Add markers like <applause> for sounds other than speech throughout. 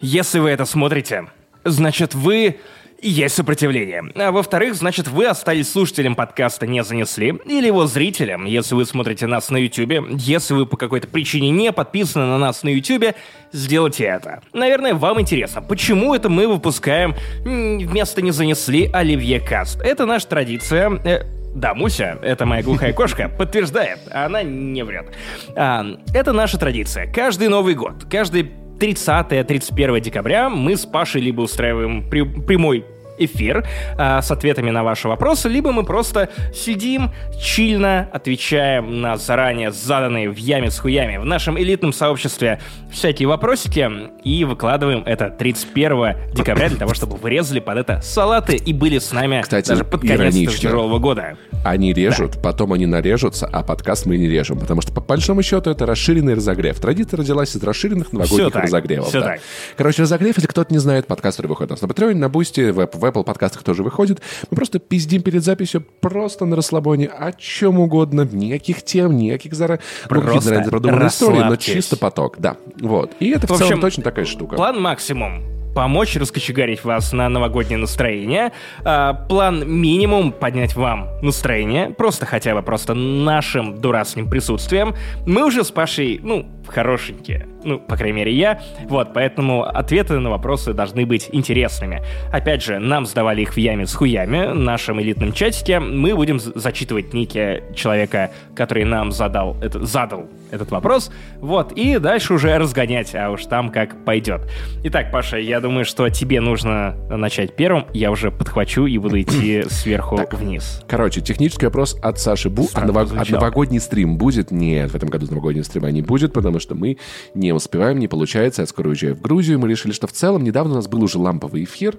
Если вы это смотрите, значит вы есть сопротивление. А во-вторых, значит, вы остались слушателем подкаста «Не занесли» или его зрителем, если вы смотрите нас на YouTube. Если вы по какой-то причине не подписаны на нас на YouTube, сделайте это. Наверное, вам интересно, почему это мы выпускаем вместо «Не занесли» Оливье Каст. Это наша традиция. Э, да, Муся, это моя глухая кошка, <laughs> подтверждает, она не врет. А, это наша традиция. Каждый Новый год, каждый 30-31 декабря мы с Пашей либо устраиваем при, прямой эфир э, с ответами на ваши вопросы, либо мы просто сидим, чильно отвечаем на заранее заданные в яме с хуями в нашем элитном сообществе всякие вопросики и выкладываем это 31 декабря для того, чтобы вырезали под это салаты и были с нами Кстати, даже под конец тяжелого года. Они режут, да. потом они нарежутся, а подкаст мы не режем, потому что по большому счету это расширенный разогрев. Традиция родилась из расширенных новогодних все так, разогревов. Все да. так. Короче, разогрев, если кто-то не знает, подкаст, который выходит у нас на Patreon, на Бусти, в Apple подкастах тоже выходит. Мы просто пиздим перед записью просто на расслабоне о чем угодно, никаких тем, никаких зара... Ну, просто ну, продуманные истории, но чисто поток, да. Вот. И это в, в целом общем, точно такая штука. План максимум помочь раскочегарить вас на новогоднее настроение. А, план минимум поднять вам настроение, просто хотя бы просто нашим дурацким присутствием. Мы уже с Пашей, ну, хорошенькие. Ну, по крайней мере, я. Вот, поэтому ответы на вопросы должны быть интересными. Опять же, нам сдавали их в яме с хуями, в нашем элитном чатике. Мы будем зачитывать ники человека, который нам задал, это, задал этот вопрос. Вот, и дальше уже разгонять, а уж там как пойдет. Итак, Паша, я думаю, что тебе нужно начать первым. Я уже подхвачу и буду идти <clears throat> сверху так, вниз. Короче, технический вопрос от Саши Бу. А, новог... а новогодний стрим будет? Нет, в этом году новогодний стрима не будет, потому что мы не успеваем, не получается. Я скоро уезжаю в Грузию. Мы решили, что в целом недавно у нас был уже ламповый эфир,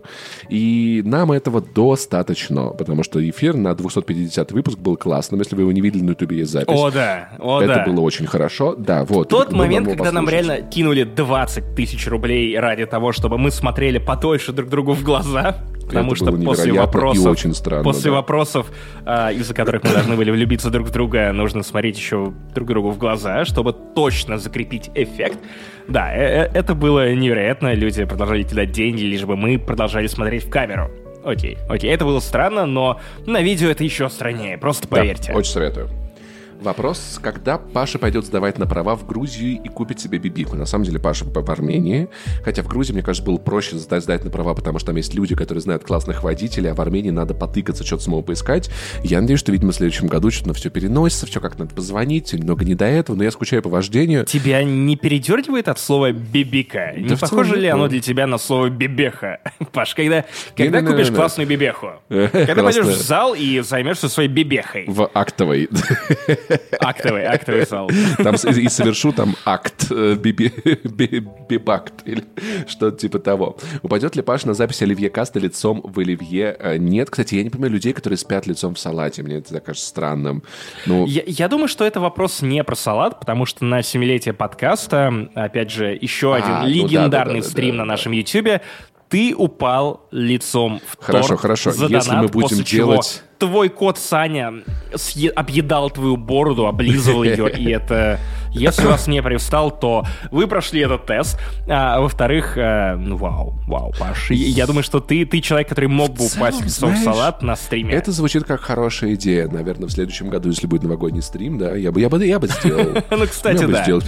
и нам этого достаточно, потому что эфир на 250 выпуск был классным. Если вы его не видели, на YouTube есть запись. О, да, о, Это да. было очень хорошо. Да, вот. Тот момент, когда нам реально кинули 20 тысяч рублей ради того, чтобы мы смотрели подольше друг другу в глаза, потому что после вопросов, очень странно, после да. вопросов, э, из-за которых мы должны были влюбиться друг в друга, нужно смотреть еще друг другу в глаза, чтобы точно закрепить эффект. Да, э -э это было невероятно. Люди продолжали кидать деньги, лишь бы мы продолжали смотреть в камеру. Окей, окей, это было странно, но на видео это еще страннее, просто поверьте. Да, очень советую. Вопрос, когда Паша пойдет сдавать на права в Грузию и купит себе бибику. На самом деле Паша в Армении, хотя в Грузии, мне кажется, было проще сдать, сдать на права, потому что там есть люди, которые знают классных водителей, а в Армении надо потыкаться, что-то самого поискать. Я надеюсь, что, видимо, в следующем году что-то все переносится, все как надо позвонить, немного не до этого, но я скучаю по вождению. Тебя не передергивает от слова бибика? Да не похоже ли оно для тебя на слово бибеха? <laughs> Паш, когда, когда купишь классную бибеху? <laughs> Когда пойдешь в зал и займешься своей бибехой? В актовой. <laughs> Актовый, актовый зал. Там и совершу там акт, э, бибакт или что-то типа того. Упадет ли Паш на запись Оливье Каста лицом в Оливье? Э, нет, кстати, я не понимаю людей, которые спят лицом в салате. Мне это кажется странным. Ну... Я, я думаю, что это вопрос не про салат, потому что на семилетие подкаста, опять же, еще а, один ну легендарный да, да, да, стрим на нашем YouTube, ты упал лицом в хорошо, торт Хорошо, хорошо. Если мы будем делать... твой кот Саня объедал твою бороду, облизывал ее, и <laughs> это если вас не привстал, то вы прошли этот тест. А, во-вторых, а, ну вау, вау, Паш. Я думаю, что ты, ты человек, который мог бы упасть в салат на стриме. Это звучит как хорошая идея. Наверное, в следующем году, если будет новогодний стрим, да, я бы, я бы, я бы сделал. <laughs> Ну, кстати, да. сделал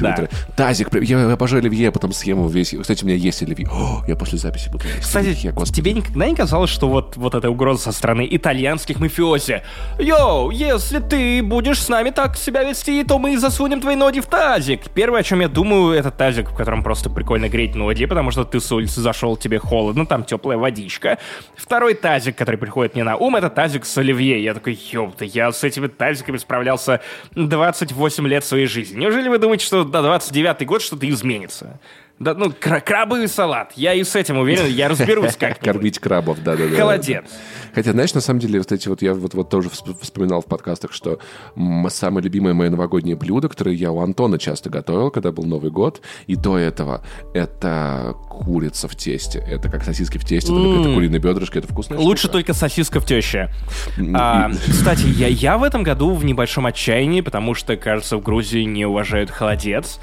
Тазик, я обожаю оливье, потом съем весь. Кстати, у меня есть оливье. я после записи буду Кстати, тебе никогда не казалось, что вот, вот эта угроза со стороны итальянских мафиози? Йоу, если ты будешь с нами так себя вести, то мы засунем твои ноги в тазик. Первое, о чем я думаю, это тазик, в котором просто прикольно греть ноги, потому что ты с улицы зашел, тебе холодно, там теплая водичка. Второй тазик, который приходит мне на ум, это тазик с оливье. Я такой, ёпта, я с этими тазиками справлялся 28 лет своей жизни. Неужели вы думаете, что до 29 год что-то изменится? Да, ну, крабовый салат. Я и с этим уверен, я разберусь как Кормить крабов, да-да-да. Холодец. Хотя, знаешь, на самом деле, вот эти вот, я вот, вот тоже вспоминал в подкастах, что самое любимое мое новогоднее блюдо, которое я у Антона часто готовил, когда был Новый год, и до этого, это курица в тесте. Это как сосиски в тесте, только это куриные бедрышки, это вкусно. Лучше только сосиска в теще. А, кстати, я, я в этом году в небольшом отчаянии, потому что, кажется, в Грузии не уважают холодец.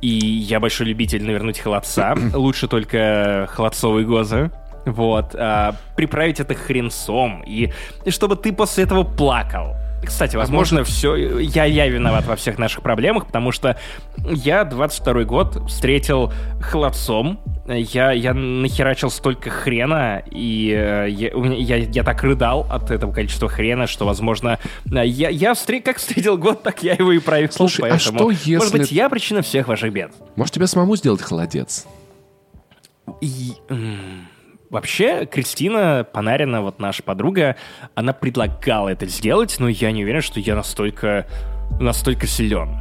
И я большой любитель навернуть холодца. <clears throat> Лучше только холодцовые гозы. Вот. А, приправить это хренцом. И чтобы ты после этого плакал. Кстати, возможно, все... Я, я виноват во всех наших проблемах, потому что я 22 год встретил холодцом. Я, я нахерачил столько хрена, и э, я, у меня, я, я так рыдал от этого количества хрена, что, возможно, э, я, я встр... как встретил год, так я его и провел. Слушай, а поэтому, что если... Может быть, я причина всех ваших бед. Может, тебе самому сделать холодец? И... м, Вообще, Кристина Панарина, вот наша подруга, она предлагала это сделать, но я не уверен, что я настолько, настолько силен.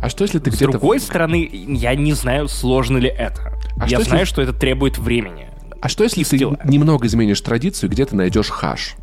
А что, если ты С где-то... другой стороны, я не знаю, сложно ли это. А я что, знаю, если- что это требует времени. А что, если и ты немного изменишь традицию, где ты найдешь хаш?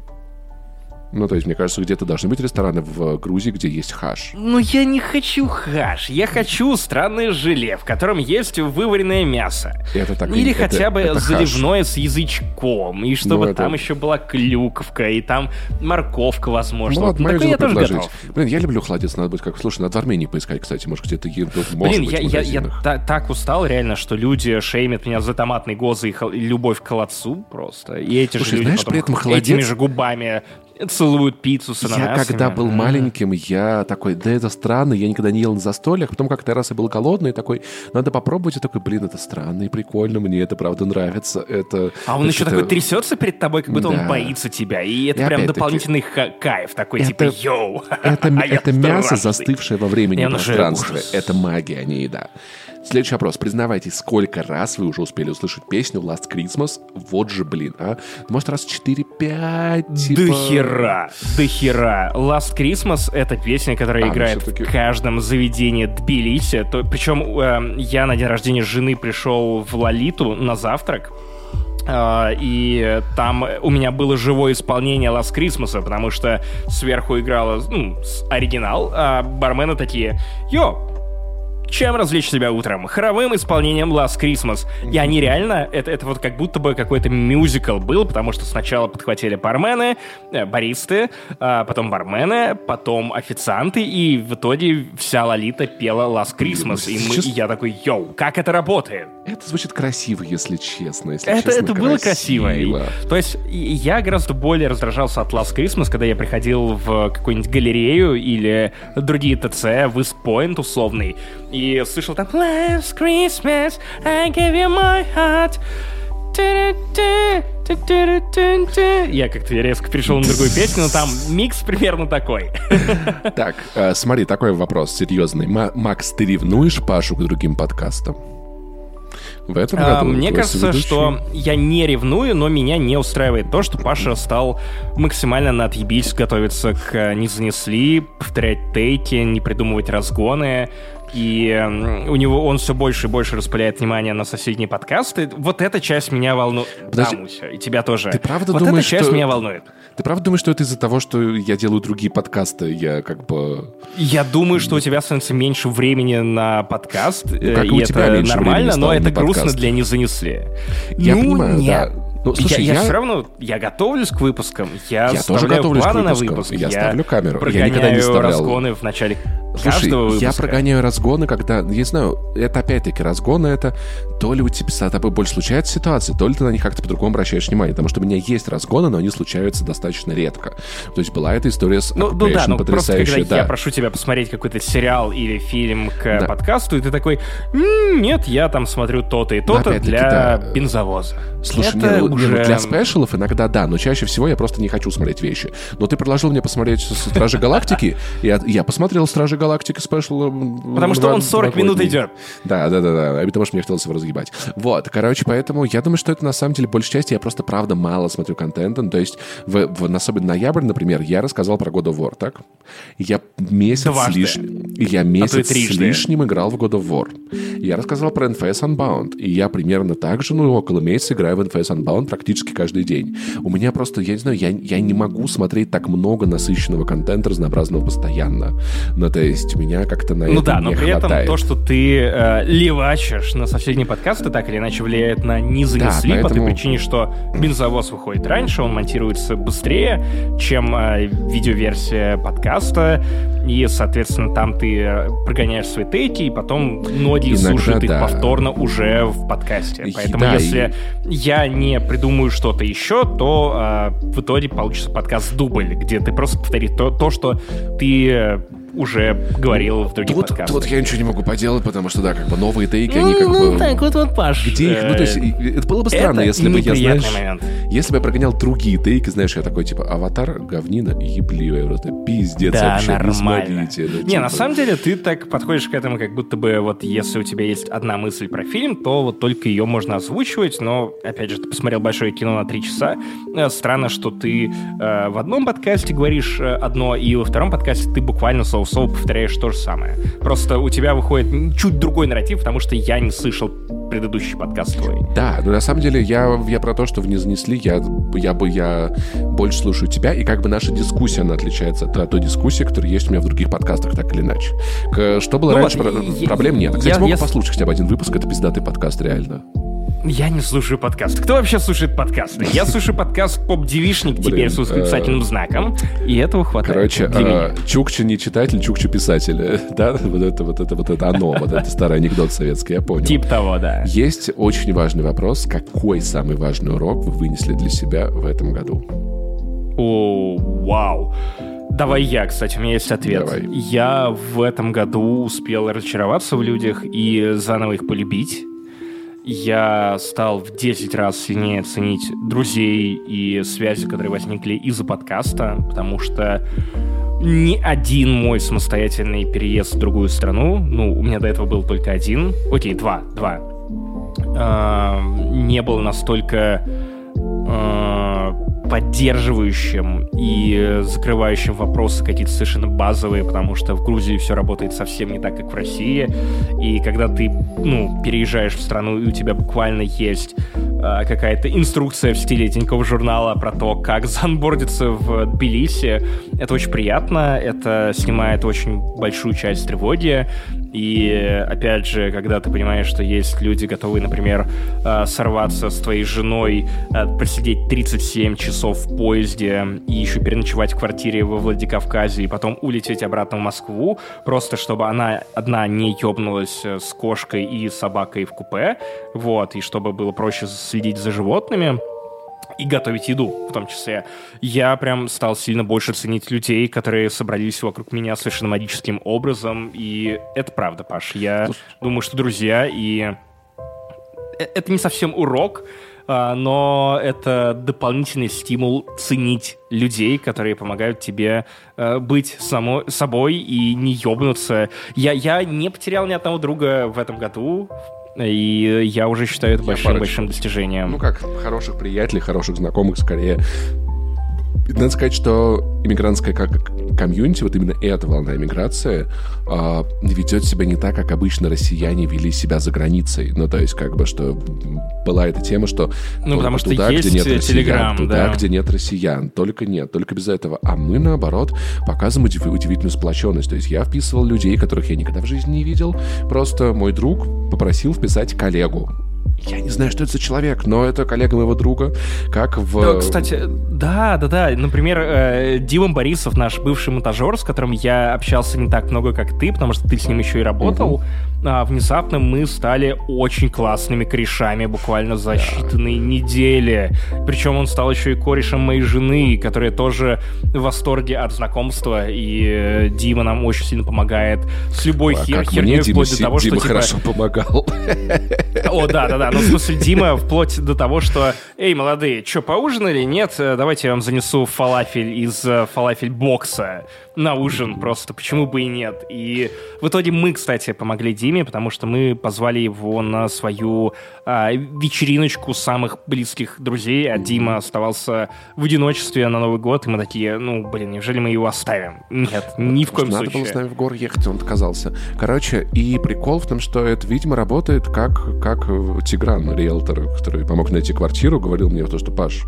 Ну, то есть, мне кажется, где-то должны быть рестораны в Грузии, где есть хаш. Но я не хочу хаш, я хочу странное желе, в котором есть вываренное мясо. Это так Или это- хотя бы это хаш. заливное с язычком, и чтобы Ну, это- там еще была клюковка, и там морковка, возможно. Ну Вот такое я тоже предложить. готов. Блин, я люблю холодец, надо будет как... Слушай, надо в Армении поискать, кстати, может, где-то может Блин, быть, я, я, я та- так устал реально, что люди шеймят меня за томатные гозы и, хол- любовь к холодцу просто. И эти Слушай, же люди знаешь, потом при этом холодец- этими же губами целуют пиццу с Я ананасами. когда был маленьким, я такой, да это странно, я никогда не ел на застольях. Потом как-то раз я был голодный, такой, надо попробовать. Я такой, блин, это странно и прикольно, мне это правда нравится. Это, А он еще такой трясется перед тобой, как будто Да. он боится тебя. И это И прям дополнительный ха- кайф. Такой Это- типа, йоу. <laughs> Это, а я это мясо, страшный». застывшее во времени И пространстве. Это магия, а не еда. Следующий вопрос. Признавайтесь, сколько раз вы уже успели услышать песню Last Christmas? Вот же, блин, а? Может, раз 4-5? Типа... До хера, до хера. Last Christmas — это песня, которая А, ну играет в каждом заведении Тбилиси. То, причем э, я на день рождения жены пришел в Лолиту на завтрак, А, и там у меня было живое исполнение Last Christmas, потому что сверху играла ну, оригинал, а бармены такие «Йо, чем развлечь себя утром? Хоровым исполнением Last Christmas. И они реально, это, это вот как будто бы какой-то мюзикл был, потому что сначала подхватили бармены, э, баристы, а потом бармены, потом официанты, и в итоге вся Лолита пела Last Christmas. И, мы, и я такой, йоу, как это работает? Это звучит красиво, если честно. Если Это, честно, это было красиво. И- красиво. то есть я гораздо более раздражался от Last Christmas, когда я приходил в какую-нибудь галерею или другие ТЦ, в Point условный, и слышал там Last Christmas, I gave you my heart. Я как-то резко перешел на другую песню, но там микс примерно такой. <laughs> Так, э, смотри, такой вопрос серьезный. Ма- Макс, ты ревнуешь Пашу к другим подкастам? В этом А, году? Мне кажется, соведущий? что я не ревную, но меня не устраивает то, что Паша стал максимально на отъебись готовиться к э, «Не занесли», повторять тейки, не придумывать разгоны. И у него он все больше и больше распыляет внимание на соседние подкасты. Вот эта часть меня волнует. Подожди, Да, Муся, и тебя тоже. ты правда вот думаешь, эта часть что- меня волнует. Ты правда думаешь, что это из-за того, что я делаю другие подкасты? Я как бы... Я думаю, что у тебя становится меньше времени на подкаст, э, как и и у тебя это нормально, но это грустно подкаст. для «Не занесли». Я Ну, понимаю, нет. да. Ну, слушай, я, я- все равно, я готовлюсь к выпускам, я, Я тоже готовлюсь к на выпускам. выпуск, Я ставлю камеру. Я никогда не вставлял. разгоны в начале Слушай, каждого выпуска. я прогоняю разгоны, когда, я не знаю, это опять-таки разгоны, это то ли у тебя с тобой больше случается ситуация, то ли ты на них как-то по-другому обращаешь внимание, потому что у меня есть разгоны, но они случаются достаточно редко. То есть была эта история с Ну, ну да, ну просто когда потрясающая, я да. прошу тебя посмотреть какой-то сериал или фильм к Да. подкасту, и ты такой, «М, нет, я там смотрю то-то и то-то для да. бензовоза. Слушай, это ну, не, ну, уже... для спешалов иногда да, но чаще всего я просто не хочу смотреть вещи. Но ты предложил мне посмотреть «Стражи Галактики», и я, посмотрел «Стражи Галактики» спешл. Потому что он 40 минут идет. Да, да, да, да, потому что мне хотелось его разъебать. Вот, короче, поэтому я думаю, что это на самом деле большей части я просто правда мало смотрю контента. Ну, То есть, в, в- особенно ноябрь, например, я рассказал про God of War, так? Я месяц Дважды. с лишним, я месяц с трижды. лишним играл в God of War. Я рассказал про NFS Unbound, и я примерно так же, ну, около месяца играю в NFS Unbound практически каждый день. У меня просто, я не знаю, я, я не могу смотреть так много насыщенного контента разнообразного постоянно. Ну, то есть, меня как-то на ну это да, не но при хватает. этом то, что ты э, левачишь на соседние подкасты, так или иначе влияет на занесли, Да, по той поэтому- причине, что бензовоз выходит раньше, он монтируется быстрее, чем э, видеоверсия подкаста, и, соответственно, там ты э, прогоняешь свои тейки, и потом многие Иногда слушают их да. повторно уже в подкасте. И- Поэтому да, если я не придумаю что-то еще, то э, в итоге получится подкаст дубль, где ты просто повторишь то, то что ты э, уже говорил в других Тут, подкастах. тут я ничего не могу поделать, потому что, да, как бы новые тейки, они как ну, бы... так вот, вот, Паш. Где их? Ну, то есть, это было бы странно, если бы я, знаешь... момент. Если бы я прогонял другие тейки, знаешь, я такой, типа, аватар, говнина, ебливая, просто пиздец Да, вообще, нормально. не ну, Не, на типа. самом деле ты так подходишь к этому, как будто бы вот если у тебя есть одна мысль про фильм, то вот только ее можно озвучивать, но, опять же, ты посмотрел большое кино на три часа, Э, странно, что ты э, в одном подкасте говоришь э, одно, и во втором подкасте ты буквально слово в слово повторяешь то же самое. Просто у тебя выходит чуть другой нарратив, потому что я не слышал предыдущий подкаст твой. Да, но на самом деле я, я про то, что «Не занесли», я, я бы я больше слушаю тебя, и как бы наша дискуссия, она отличается от, той дискуссии, которая есть у меня в других подкастах, так или иначе. К- что было Ну раньше, вот, про- я- проблем нет. Кстати, я- могу я послушать хотя бы один выпуск, это пиздатый подкаст, реально. Я не слушаю подкасты. Кто вообще слушает подкасты? Я слушаю подкаст «Поп-девишник» теперь с восклицательным знаком, и этого хватает Короче, для меня. э, Чукча не читатель, Чукча писатель. <laughs> Да, вот это вот это вот это оно, вот это старый анекдот советский, я понял. Тип того, да. Есть очень важный вопрос. Какой самый важный урок вы вынесли для себя в этом году? О, вау. Давай я, кстати, у меня есть ответ. Давай. Я в этом году успел разочароваться в людях и заново их полюбить. Я стал в 10 раз сильнее ценить друзей и связи, которые возникли из-за подкаста, потому что ни один мой самостоятельный переезд в другую страну, ну, у меня до этого был только один, окей, два, два, а, не был настолько а, поддерживающим и закрывающим вопросы какие-то совершенно базовые, потому что в Грузии все работает совсем не так, как в России. И когда ты, ну, переезжаешь в страну, и у тебя буквально есть а, какая-то инструкция в стиле Тинькофф журнала про то, как заонбордиться в Тбилиси, это очень приятно, это снимает очень большую часть тревоги, и опять же, когда ты понимаешь, что есть люди, готовые, например, э, сорваться с твоей женой, э, просидеть 37 часов в поезде и еще переночевать в квартире во Владикавказе и потом улететь обратно в Москву, просто чтобы она одна не ебнулась э, с кошкой и собакой в купе, вот, и чтобы было проще следить за животными, и готовить еду, в том числе. Я прям стал сильно больше ценить людей, которые собрались вокруг меня совершенно магическим образом, и это правда, Паш. Я Слушай. думаю, что друзья, и э- это не совсем урок, а, но это дополнительный стимул ценить людей, которые помогают тебе э, быть само, собой и не ёбнуться. Я, я не потерял ни одного друга в этом году, и я уже считаю это большим-большим большим достижением. Ну как, хороших приятелей, хороших знакомых скорее. Надо сказать, что иммигрантская как комьюнити, вот именно эта волна иммиграции, а, ведет себя не так, как обычно россияне вели себя за границей. Ну, то есть, как бы, что была эта тема, что Ну, потому что туда, есть где нет россиян, Телеграм, туда, да. где нет россиян, только нет, только без этого. А мы, наоборот, показываем удив- удивительную сплоченность. То есть я вписывал людей, которых я никогда в жизни не видел. Просто мой друг попросил вписать коллегу. Я не знаю, что это за человек, но это коллега моего друга, как в... Ну, кстати, да, да, да. Например, э, Дима Борисов, наш бывший монтажер, с которым я общался не так много, как ты, потому что ты с ним еще и работал. а, внезапно мы стали очень классными корешами буквально за считанные недели. Причем он стал еще и корешем моей жены, которая тоже в восторге от знакомства. И э, Дима нам очень сильно помогает с любой А хер- херней, Дима, вплоть до того, что Дима типа... хорошо помогал. О, да, да, да. Ну, в смысле, Дима, вплоть до того, что, эй, молодые, что, поужинали? Нет, Э, давайте я вам занесу фалафель из э, фалафель-бокса на ужин просто. Почему бы и нет? И в итоге мы, кстати, помогли Диме, потому что мы позвали его на свою а, вечериночку самых близких друзей, а Дима оставался в одиночестве на Новый год, и мы такие, ну, блин, неужели мы его оставим? Нет, ни в коем Надо случае. было с нами в горы ехать, он отказался. Короче, и прикол в том, что это, видимо, работает как, как Тигран, риэлтор, который помог найти квартиру, говорил мне то, что Паш,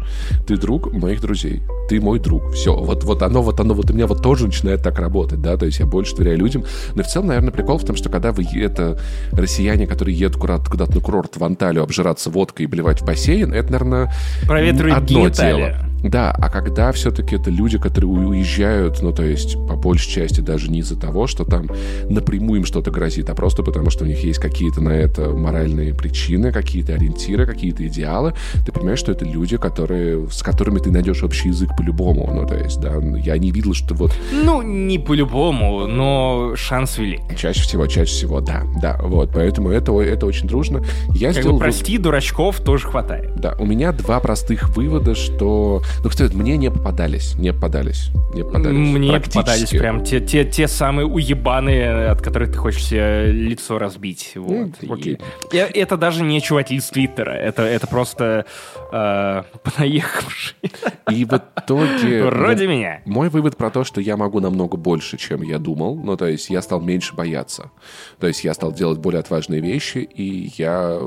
ты друг моих друзей, ты мой друг. Все, вот, вот оно, вот оно, вот у меня вот тоже начинает так работать, да, то есть я больше доверяю людям. Но в целом, наверное, прикол в том, что когда вы это россияне, которые едут куда-то, куда-то на курорт в Анталию обжираться водкой и блевать в бассейн, это, наверное, Проветривать одно гениталии. дело. Да, а когда все-таки это люди, которые уезжают, ну, то есть, по большей части даже не из-за того, что там напрямую им что-то грозит, а просто потому, что у них есть какие-то на это моральные причины, какие-то ориентиры, какие-то идеалы, ты понимаешь, что это люди, которые, с которыми ты найдешь общий язык по-любому. Ну, то есть, да, я не видел, что вот Ну, не по-любому, но шанс велик. чаще всего, чаще всего, да, да, вот, поэтому это, это очень дружно. Я Как сделал... бы, прости, дурачков тоже хватает. Да, у меня два простых вывода, что... Ну, кстати, мне не попадались, не попадались, не попадались. Мне попадались прям те, те, те самые уебаны, от которых ты хочешь себе лицо разбить. Вот. Ну, окей. И- и это даже не чуваки из Твиттера, это, это просто э, <laughs> понаехавшие. И в итоге... <laughs> Вроде ну, меня. Мой вывод про то, что я могу намного больше, чем я думал. Ну, то есть я стал меньше бояться. То есть я стал делать более отважные вещи, и я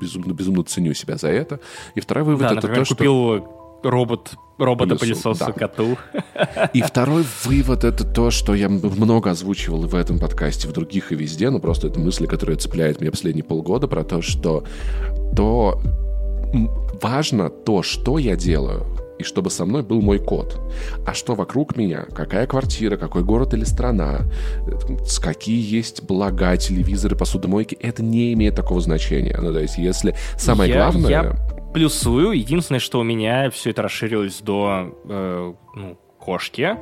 безумно, безумно ценю себя за это. И второй вывод Да, это например, то, что... купил робот, робота-пылесоса да. коту. И второй вывод это то, что я много озвучивал и в этом подкасте, в других и везде, но просто это мысли, которые цепляют меня последние полгода, про то, что то важно то, что я делаю, и чтобы со мной был мой код. А что вокруг меня, какая квартира, какой город или страна, какие есть блага, телевизоры, посудомойки, это не имеет такого значения. Ну, то есть, если самое Я- главное... я плюсую. Единственное, что у меня все это расширилось до э, ну, кошки,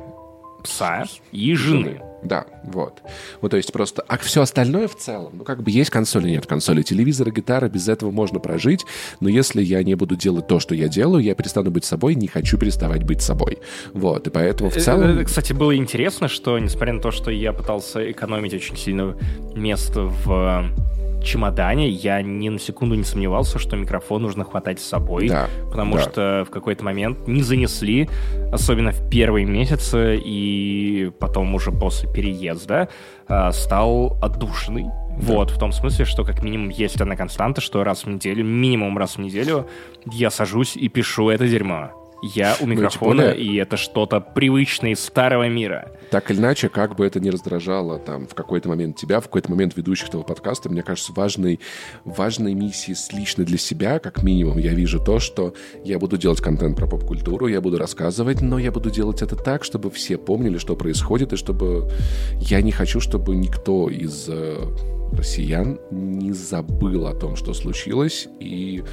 пса и жены. Да, вот. Вот, то есть просто... А все остальное в целом, ну, как бы есть консоли, нет консоли. Телевизоры, гитара, без этого можно прожить. Но если я не буду делать то, что я делаю, я перестану быть собой, не хочу переставать быть собой. Вот, и поэтому в Э, целом... э, Кстати, было интересно, что, несмотря на то, что я пытался экономить очень сильно место в чемодане, я ни на секунду не сомневался, что микрофон нужно хватать с собой, Да, потому да. что в какой-то момент не занесли, особенно в первые месяцы, и потом уже после переезда э, стал отдушенный. Вот, в том смысле, что как минимум есть одна константа, что раз в неделю, минимум раз в неделю я сажусь и пишу это дерьмо. Я у микрофона, более- и это что-то привычное из старого мира. Так или иначе, как бы это ни раздражало там в какой-то момент тебя, в какой-то момент ведущих этого подкаста, мне кажется, важной, важной миссией лично для себя, как минимум, я вижу то, что я буду делать контент про поп-культуру, я буду рассказывать, но я буду делать это так, чтобы все помнили, что происходит, и чтобы я не хочу, чтобы никто из э, россиян не забыл о том, что случилось. И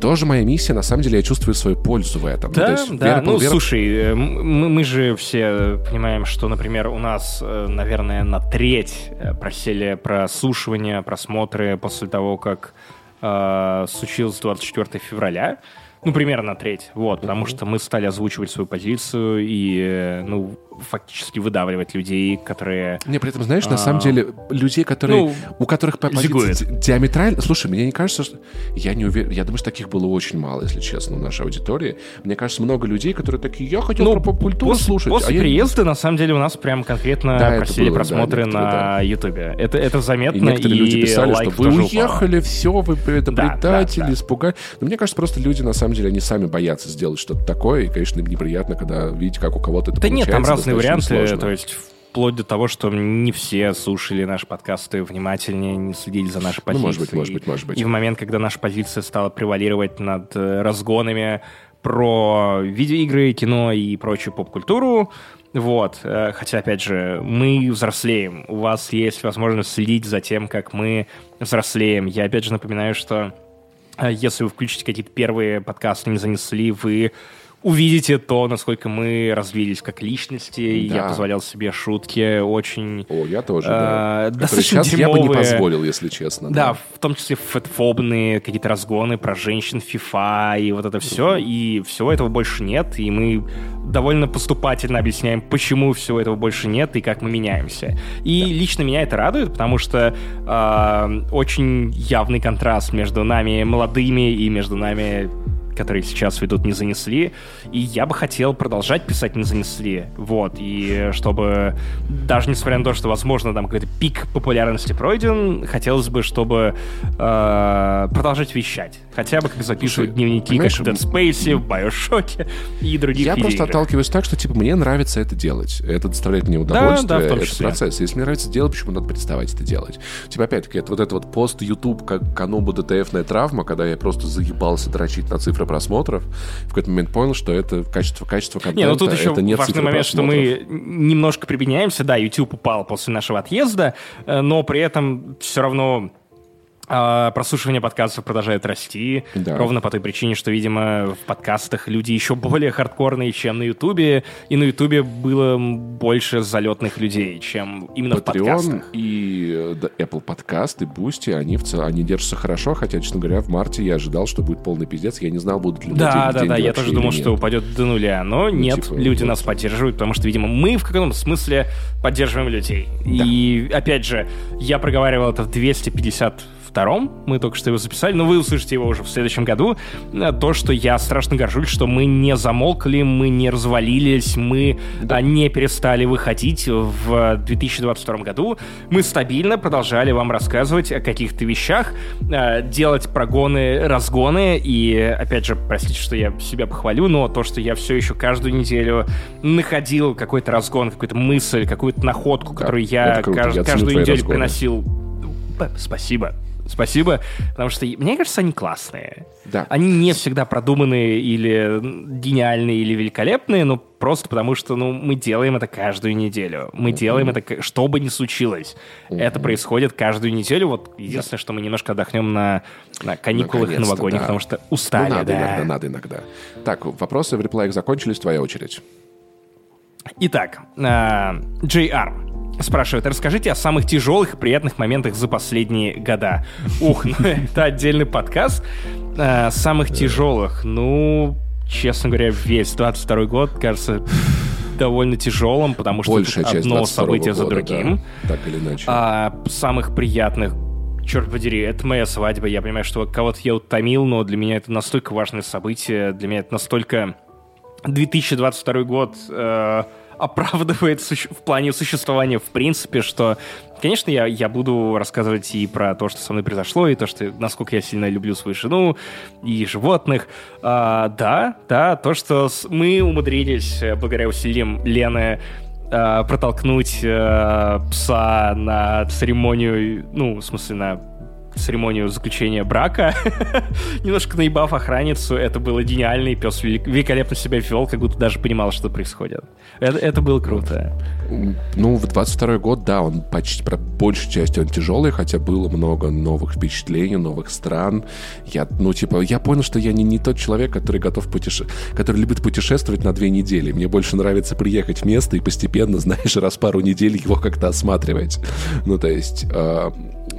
тоже моя миссия, на самом деле, я чувствую свою пользу в этом. Ну, Да, есть да. вера- Ну, вера- слушай, э, мы, мы же все понимаем, что, например, у нас, э, наверное, на треть э, просели прослушивания, просмотры после того, как э, случилось 24 февраля. Ну, примерно на треть. Вот, потому что мы стали озвучивать свою позицию и, э, ну, фактически выдавливать людей, которые... Не, при этом, знаешь, на А. самом деле, людей, которые, Ну, у которых по позиции зигует. ди- диаметрально... Слушай, мне не кажется, что... Я не уверен... Я думаю, что таких было очень мало, если честно, в нашей аудитории. Мне кажется, много людей, которые такие, я хотел про поп-культуру слушать. после а я- приезда, на самом деле, у нас прям конкретно Да, это просили было, да, просмотры некоторые, на Ютубе. Это, это И заметно, некоторые люди писали, что вы тоже упало. уехали, все, вы это Да, да, да. испугали. Но мне кажется, просто люди, на самом деле, они сами боятся сделать что-то такое, и, конечно, им неприятно, когда видите, как у кого-то это Да нет, там разные варианты, сложно. то есть вплоть до того, что не все слушали наши подкасты внимательнее, не следили за нашей Ну, позицией. может быть, может быть, может быть. И в момент, когда наша позиция стала превалировать над э, разгонами про видеоигры, кино и прочую поп-культуру, вот, э, хотя, опять же, мы взрослеем, у вас есть возможность следить за тем, как мы взрослеем. Я, опять же, напоминаю, что Если вы включите какие-то первые подкасты, не занесли, вы увидите то, насколько мы развились как личности. Да. Я позволял себе шутки очень... О, я тоже, э, да. Достаточно сейчас я бы не дерьмовые. позволил, если честно. Да, в том числе фэтфобные какие-то разгоны про женщин, фифа и вот это все. И всего этого больше нет. И мы довольно поступательно объясняем, почему всего этого больше нет и как мы меняемся. И лично меня это радует, потому что э, очень явный контраст между нами молодыми и между нами которые сейчас ведут «Не занесли», и я бы хотел продолжать писать «Не занесли», вот, и чтобы, даже несмотря на то, что, возможно, там какой-то пик популярности пройден, хотелось бы, чтобы э, продолжать вещать, хотя бы как записывать Слушай, дневники, как в Dead Space, в Bioshock и других Я просто отталкиваюсь так, что, типа, мне нравится это делать, это доставляет мне удовольствие, да, да, в том числе. это процесс. Если мне нравится делать, почему надо переставать это делать? Типа, опять-таки, это вот это вот пост YouTube как канобу ДТФная травма, когда я просто заебался дрочить на цифры просмотров, в какой-то момент понял, что это качество, качество контента, не, ну тут еще это нет важный момент, что мы немножко прибедняемся, да, YouTube упал после нашего отъезда, э, но при этом все равно а прослушивание подкастов продолжает расти, да. ровно по той причине, что, видимо, в подкастах люди еще более хардкорные, чем на Ютубе, и на Ютубе было больше залетных людей, чем именно Patreon в подкастах. и да, Apple Podcast и Boosty, они, в, они держатся хорошо, хотя, честно говоря, в марте я ожидал, что будет полный пиздец, я не знал, будут ли Да, да, да, я тоже думал, что упадет до нуля, но ну, нет, типа, люди вот. нас поддерживают, потому что, видимо, мы в каком-то смысле поддерживаем людей. Да. И, опять же, я проговаривал это в 250 втором, мы только что его записали, но вы услышите его уже в следующем году, э, то, что я страшно горжусь, что мы не замолкли, мы не развалились, мы да. не перестали выходить в 2022 году. Мы стабильно продолжали вам рассказывать о каких-то вещах, э, делать прогоны, разгоны, и, опять же, простите, что я себя похвалю, но то, что я все еще каждую неделю находил какой-то разгон, какую-то мысль, какую-то находку, да, которую я, кажд... каждую неделю разгоны. приносил Спасибо. Спасибо, потому что, мне кажется, они классные. Да. Они не всегда продуманные или гениальные или великолепные, но просто потому что ну, мы делаем это каждую неделю. Мы mm-hmm. делаем это, что бы ни случилось. Mm-hmm. Это происходит каждую неделю. Вот единственное, да. что мы немножко отдохнем на, на каникулах новогодних, да. потому что устали. Ну, надо да. иногда, надо иногда. Так, вопросы в реплаях закончились, твоя очередь. Итак, uh, э, JR. Спрашивает, расскажите о самых тяжелых и приятных моментах за последние года. Ух, ну <laughs> это отдельный подкаст. А, самых тяжелых, ну, честно говоря, весь 22 год, кажется, довольно тяжелым, потому что Большая тут одно событие года, за другим. Да, так или иначе. А самых приятных черт подери, это моя свадьба. Я понимаю, что кого-то я утомил, но для меня это настолько важное событие, для меня это настолько 2022 год э, оправдывает в плане существования в принципе, что, конечно, я, я буду рассказывать и про то, что со мной произошло, и то, что насколько я сильно люблю свою жену и животных. А, да, да, то, что мы умудрились, э, благодаря усилиям Лены, а, протолкнуть а, пса на церемонию, ну, в смысле, на церемонию заключения брака, <laughs> немножко наебав охранницу, это было гениально, и пес великолепно себя вел, как будто даже понимал, что происходит. Это, это было круто. Ну, в 22 год, да, он почти, про большей части он тяжелый, хотя было много новых впечатлений, новых стран. Я, ну, типа, я понял, что я не, не тот человек, который готов путеше... который любит путешествовать на две недели. Мне больше нравится приехать в место и постепенно, <laughs> знаешь, раз пару недель его как-то осматривать. Ну, то есть, э,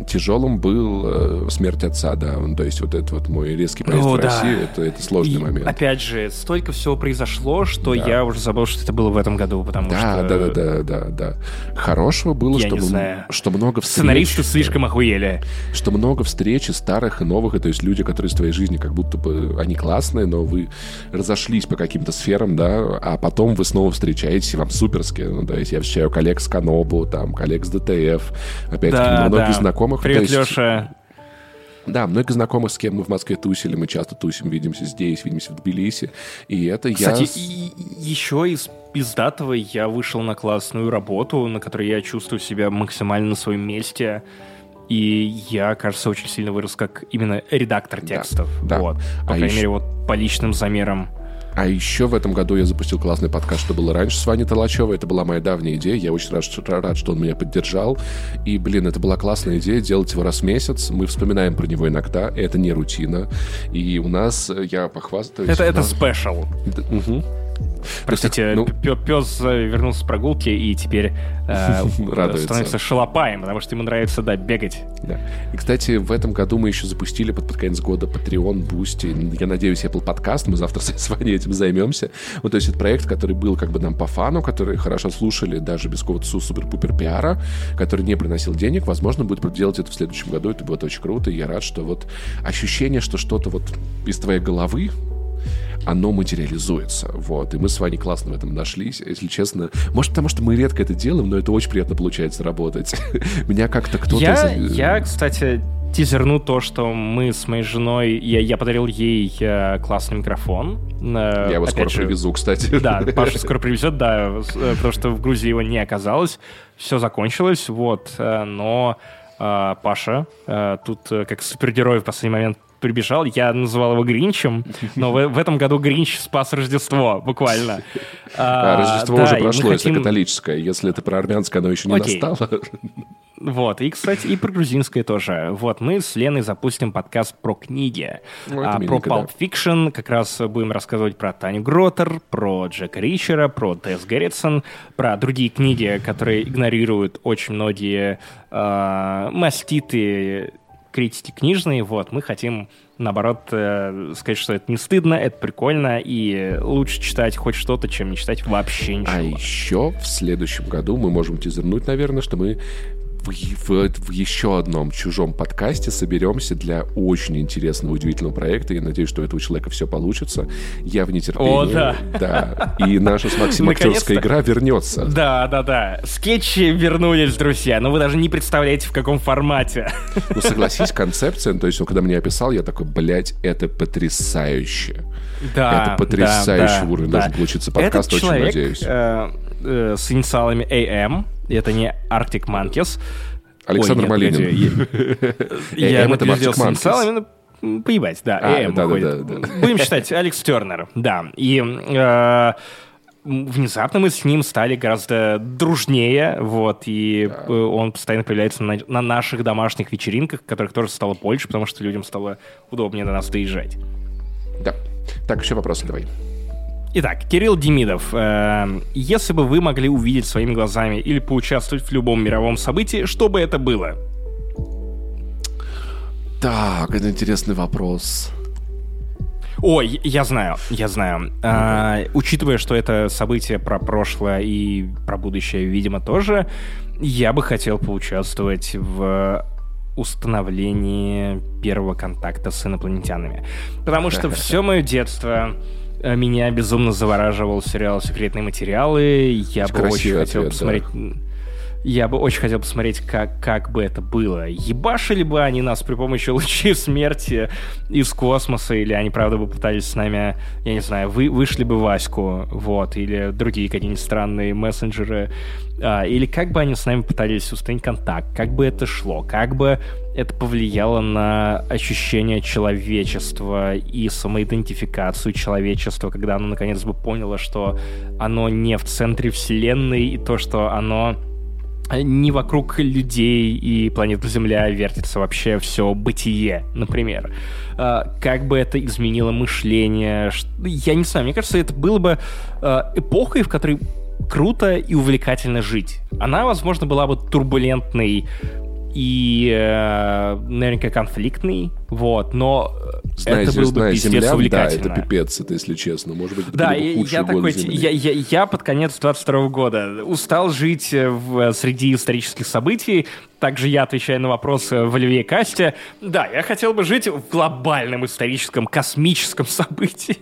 тяжелым был э, смерть отца, да. То есть вот это вот мой резкий проезд О, в да. Россию, это, это сложный и, момент. Опять же, столько всего произошло, что да. я уже забыл, что это было в этом году, потому да, что... Да, да, да, да, да. Хорошего было, я что, что много встреч... Сценаристы слишком охуели. Что много встреч и старых, и новых, и то есть люди, которые из твоей жизни как будто бы они классные, но вы разошлись по каким-то сферам, да, а потом вы снова встречаетесь, и вам суперски. Ну, то есть я встречаю коллег с Канобу, там, коллег с ДТФ, опять-таки, да, многих да. знакомых. Привет, есть, Леша. Да, многих знакомых, с кем мы в Москве тусили, мы часто тусим, видимся здесь, видимся в Тбилиси. И это Кстати, я... И, еще из пиздатого я вышел на классную работу, на которой я чувствую себя максимально на своем месте. И я, кажется, очень сильно вырос как именно редактор текстов. Да, вот. По а крайней еще... мере, вот по личным замерам. А еще в этом году я запустил классный подкаст, что было раньше с Ваней Толачевой. Это была моя давняя идея. Я очень рад, что, рад, что он меня поддержал. И, блин, это была классная идея делать его раз в месяц. Мы вспоминаем про него иногда. Это не рутина. И у нас, э, я похвастаюсь... Это, это спешл. Угу. Простите, ну, пес вернулся с прогулки и теперь э, <laughs> становится шалопаем, потому что ему нравится, да, бегать. Да. И, кстати, в этом году мы еще запустили под, под конец года Patreon, Boosty, я надеюсь, Apple Podcast, мы завтра <laughs> с вами этим займемся. Вот, то есть это проект, который был как бы нам по фану, который хорошо слушали даже без какого-то супер-пупер пиара, который не приносил денег. Возможно, будет делать это в следующем году, это будет очень круто, и я рад, что вот ощущение, что что-то вот из твоей головы оно материализуется. Вот. И мы с Ваней классно в этом нашлись, если честно. Может, потому что мы редко это делаем, но это очень приятно получается работать. <laughs> Меня как-то кто-то... Я, я, кстати, тизерну то, что мы с моей женой, я, я подарил ей э, классный микрофон. Э, я его скоро же, привезу, кстати. Да, Паша <laughs> скоро привезет, да, э, потому что в Грузии его не оказалось. Все закончилось, вот, э, но э, Паша тут как супергерой в последний момент прибежал, я называл его Гринчем, <laughs> но в, в этом году Гринч спас Рождество, буквально. <laughs> А, Рождество да, уже прошло, если хотим... католическое. Если это про армянское, оно еще не Окей. настало. <laughs> Вот, и, кстати, и про грузинское тоже. Вот, мы с Леной запустим подкаст про книги. Ну, а, про Pulp Fiction как раз будем рассказывать про Таню Гротер, про Джека Ричера, про Тесс Герритсон, про другие книги, которые игнорируют очень многие э, маститы критики книжные. Вот, мы хотим наоборот, э, сказать, что это не стыдно, это прикольно, и лучше читать хоть что-то, чем не читать вообще ничего. А еще в следующем году мы можем тизернуть, наверное, что мы в, в, в еще одном чужом подкасте соберемся для очень интересного, удивительного проекта. Я надеюсь, что у этого человека все получится. Я в нетерпении. О, да. Да. И наша с Максимом актерская игра вернется. Да, да, да. Скетчи вернулись, друзья. Но вы даже не представляете, в каком формате. Ну, согласись, концепция, то есть, он когда меня описал, я такой, блядь, это потрясающе. Да, Это потрясающий да, уровень да. должен получиться подкаст, Этот очень человек, надеюсь. Э, э, с инициалами AM, это не Arctic Monkeys. Александр Ой, нет, Малинин. Я <laughs> напиздел с инициалами, ну, поебать, да, а, AM да, да, да, <laughs> Будем считать, Алекс Тернер, да. И э, внезапно мы с ним стали гораздо дружнее, вот, и да. он постоянно появляется на, на наших домашних вечеринках, которых тоже стало больше, потому что людям стало удобнее до нас доезжать. Да. Так, еще вопросы давай. Итак, Кирилл Демидов. Э, если бы вы могли увидеть своими глазами или поучаствовать в любом мировом событии, что бы это было? Так, это интересный вопрос. Ой, я знаю, я знаю. А, учитывая, что это событие про прошлое и про будущее, видимо, тоже, я бы хотел поучаствовать в установлении первого контакта с инопланетянами. Потому что все <laughs> мое детство меня безумно завораживал сериал «Секретные материалы». Я бы очень хотел ответ, посмотреть... Да. Я бы очень хотел посмотреть, как, как бы это было. Ебашили бы они нас при помощи лучей смерти из космоса, или они, правда, бы пытались с нами, я не знаю, вы, вышли бы Ваську, вот, или другие какие-нибудь странные мессенджеры, а, или как бы они с нами пытались установить контакт, как бы это шло, как бы это повлияло на ощущение человечества и самоидентификацию человечества, когда оно наконец бы поняло, что оно не в центре вселенной, и то, что оно не вокруг людей и планеты Земля вертится вообще все бытие, например. А, как бы это изменило мышление? Я не знаю, мне кажется, это было бы а, эпохой, в которой круто и увлекательно жить. Она, возможно, была бы турбулентной и э, наверняка конфликтный, вот, но Зная, это было бы пиздец земля, увлекательно. Да, это пипец, это если честно. Может быть, это да, я такой, я, я, я под конец 22 года устал жить в, среди исторических событий, также я отвечаю на вопросы в Оливье Касте. Да, я хотел бы жить в глобальном историческом космическом <laughs> событии.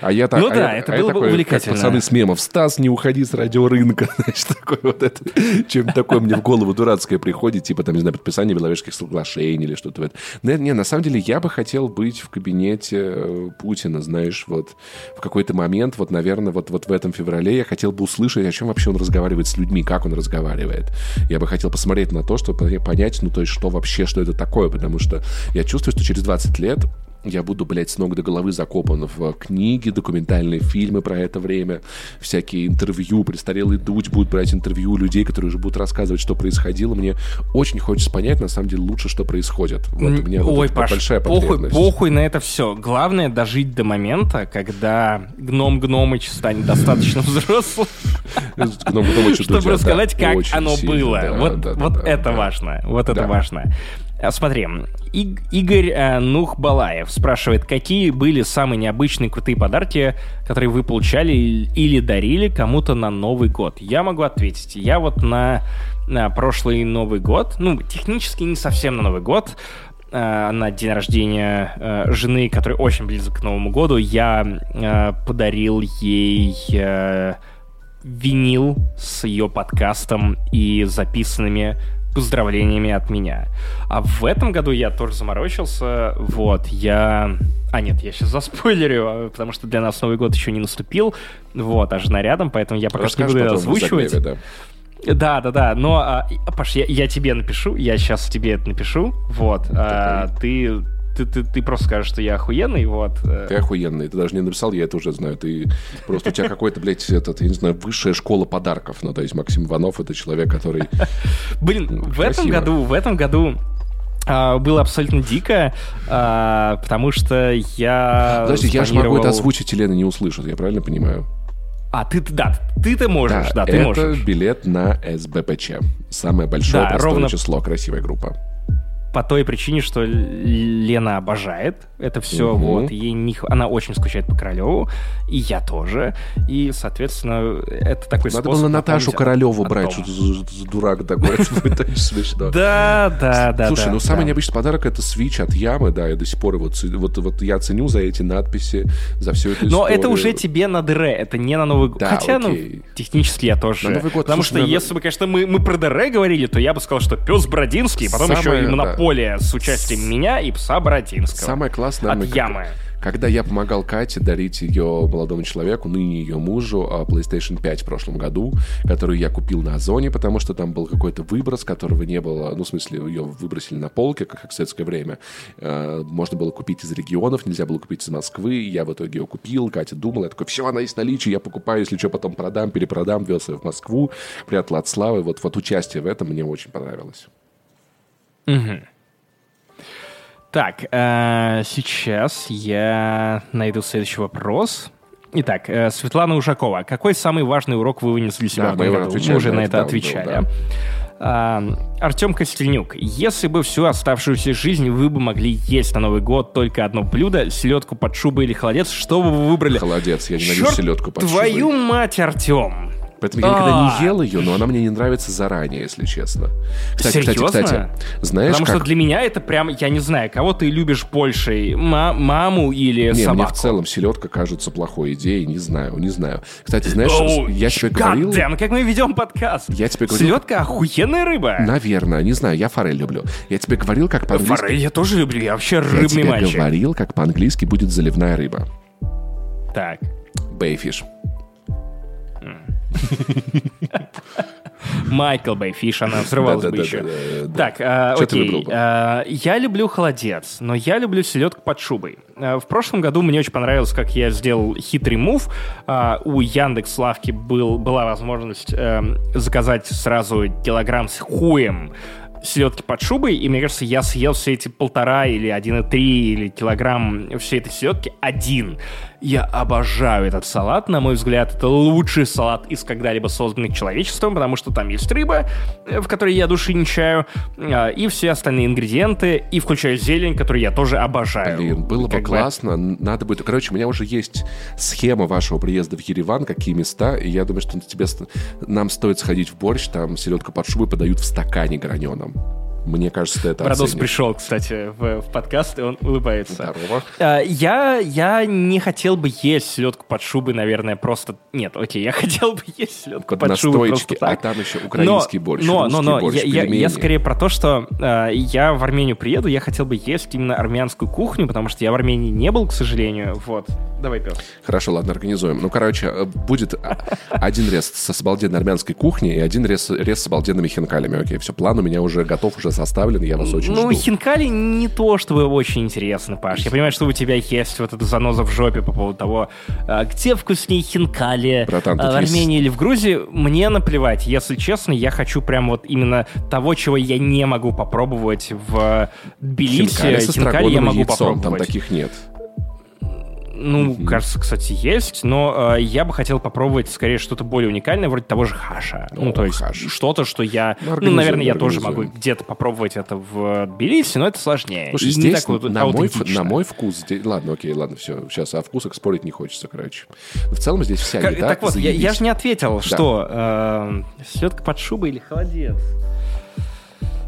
А я так, ну а да, я, это а было бы увлекательно. Как пацаны с мемов. Стас, не уходи с радиорынка. <laughs> Знаешь, такой вот это. Чем такое мне в голову дурацкое приходит, типа, там, не знаю, подписание Беловежских соглашений или что-то в этом. Не, не, на самом деле, я бы хотел быть в кабинете э, Путина, знаешь, вот в какой-то момент, вот, наверное, вот, вот в этом феврале я хотел бы услышать, о чем вообще он разговаривает с людьми, как он разговаривает. Я бы хотел посмотреть на то, чтобы понять, ну, то есть, что вообще, что это такое, потому что я чувствую, что через 20 лет я буду, блядь, с ног до головы закопан в книги, документальные фильмы про это время, всякие интервью, престарелый Дудь будет брать интервью у людей, которые уже будут рассказывать, что происходило. Мне очень хочется понять, на самом деле, лучше, что происходит. Вот у меня Ой, вот Паш, большая похуй, похуй на это все. Главное дожить до момента, когда гном Гномыч станет достаточно взрослым, <laughs> чтобы рассказать, как оно было. Вот это важно. Вот это важно. Э, смотри, И- Игорь э, Нухбалаев спрашивает, какие были самые необычные крутые подарки, которые вы получали или дарили кому-то на Новый год? Я могу ответить. Я вот на, на прошлый Новый год, ну, технически не совсем на Новый год, э, на день рождения э, жены, который очень близок к Новому году, я э, подарил ей э, винил с ее подкастом и записанными поздравлениями от меня. А в этом году я тоже заморочился. Вот, я... А, нет, я сейчас заспойлерю, а, потому что для нас Новый год еще не наступил. Вот, а жена рядом, поэтому я пока что не буду озвучивать. Загреве, да. Да, да, да. Но, а, Паш, я, я тебе напишу, я сейчас тебе это напишу. Вот. А, ты ты, ты, ты просто скажешь, что я охуенный, вот. Ты охуенный, ты даже не написал, я это уже знаю. Ты просто у тебя какой-то, блядь, этот, я не знаю, высшая школа подарков. Ну, то есть Максим Иванов это человек, который... <laughs> Блин, в этом году, в этом году Uh, было абсолютно дико, uh, потому что я... Подожди, я же могу это озвучить, Елена не услышит, я правильно понимаю? А, ты, да, ты-то можешь, да, да ты это можешь. билет на СБПЧ. Самое большое да, простое ровно... число, красивая группа по той причине, что Лена обожает это все, угу. вот, ей не, она очень скучает по Королеву, и я тоже, и, соответственно, это такой Надо было Наташу Королеву брать, что за дурак такой, <laughs> это очень смешно. Да, да, да. Слушай, ну самый необычный подарок это свич от Ямы, да, я до сих пор вот, вот, я ценю за эти надписи, за всю эту Но это уже тебе на ДР, это не на Новый год. Хотя, ну, технически я тоже. Потому что если бы, конечно, мы, про ДР говорили, то я бы сказал, что пес Бродинский, потом еще и Монополия с участием меня и пса Бородинского. Самое классное... От ямы. Когда я помогал Кате дарить ее молодому человеку, ныне ее мужу, а, PlayStation 5 в прошлом году, которую я купил на Озоне, потому что там был какой-то выброс, которого не было, ну, в смысле, ее выбросили на полке, как в советское время. А, можно было купить из регионов, нельзя было купить из Москвы. Я в итоге ее купил, Катя думала, я такой, все, она есть наличие, я покупаю, если что, потом продам, перепродам, вез ее в Москву, прятал от славы. Вот, вот участие в этом мне очень понравилось. Угу. Так, э, сейчас я найду следующий вопрос. Итак, э, Светлана Ужакова. Какой самый важный урок вы вынесли для себя да, в этом году? Мы уже на это, отвечали. Да. А, Артем Костельнюк. Если бы всю оставшуюся жизнь вы бы могли есть на Новый год только одно блюдо, селедку под шубой или холодец, что бы вы выбрали? Холодец, я ненавижу Черт селедку под твою шубой. мать, Артем! Поэтому я никогда не ел ее, но она мне не нравится заранее, если честно. Кстати, Серьезно? кстати, кстати, знаешь, Потому что для меня это прям, я не знаю, кого ты любишь больше, маму или не, собаку? мне в целом селедка кажется плохой идеей, не знаю, не знаю. Кстати, знаешь, я тебе говорил... Damn, как мы ведем подкаст? Я тебе говорил... Селедка охуенная рыба. Наверное, не знаю, я форель люблю. Я тебе говорил, как по-английски... Форель я тоже люблю, я вообще рыбный я тебе мальчик. говорил, как по-английски будет заливная рыба. Так. Bay fish. Майкл Bay fish, она взрывалась бы еще. Так, а, окей. А, я люблю холодец, но я люблю селедку под шубой. А, в прошлом году мне очень понравилось, как я сделал хитрый move. У Яндекс Лавки был, была возможность эм, заказать сразу килограмм с хуем селедки под шубой, и мне кажется, я съел все эти полтора или один и три или килограмм всей этой селедки один. Я обожаю этот салат. На мой взгляд, это лучший салат из когда-либо созданных человечеством, потому что там есть рыба, э, в которой я души не чаю, а, и все остальные ингредиенты, и включая зелень, которую я тоже обожаю. Блин, было бы классно. Надо будет... Короче, у меня уже есть схема вашего приезда в Ереван, какие места, и я думаю, что тебе... нам стоит сходить в борщ, там селедка под шубой подают в стакане граненом. time. Мне кажется, ты это Брадос оценишь. пришел, кстати, в, в подкаст, и он улыбается. Здорово. А, я, я не хотел бы есть селедку под шубой, наверное, просто... Нет, окей, я <laughs> хотел бы есть селедку под, под шубой просто а так. А там еще украинский но, борщ, Но, но, но, борщ, я, я, я скорее про то, что э, я в Армению приеду, я хотел бы есть именно армянскую кухню, потому что я в Армении не был, к сожалению, вот. Давай, пес. Хорошо, ладно, организуем. Ну, короче, э, будет один рез с обалденной армянской кухней и один рез, рез с обалденными хинкалями. Окей, все, план у меня уже готов, уже составлен, я вас очень ну, жду. Ну, хинкали не то, чтобы очень интересно, Паш. Я понимаю, что у тебя есть вот эта заноза в жопе по поводу того, а, где вкуснее хинкали, Братан, а, в Армении есть... или в Грузии. Мне наплевать. Если честно, я хочу прям вот именно того, чего я не могу попробовать в Тбилиси. Хинкали, хинкали я могу яйцом, попробовать. Там таких нет. Ну, mm-hmm. кажется, кстати, есть, но э, я бы хотел попробовать скорее что-то более уникальное, вроде того же хаша. О, ну, то есть хаш. что-то, что я... Ну, ну наверное, я тоже могу где-то попробовать это в Тбилиси, но это сложнее. Слушай, здесь так вот на, мой, на мой вкус... Здесь, ладно, окей, ладно, все. Сейчас о вкусах спорить не хочется, короче. В целом здесь вся еда Так вот, я, я же не ответил, да. что э, селедка под шубой или холодец?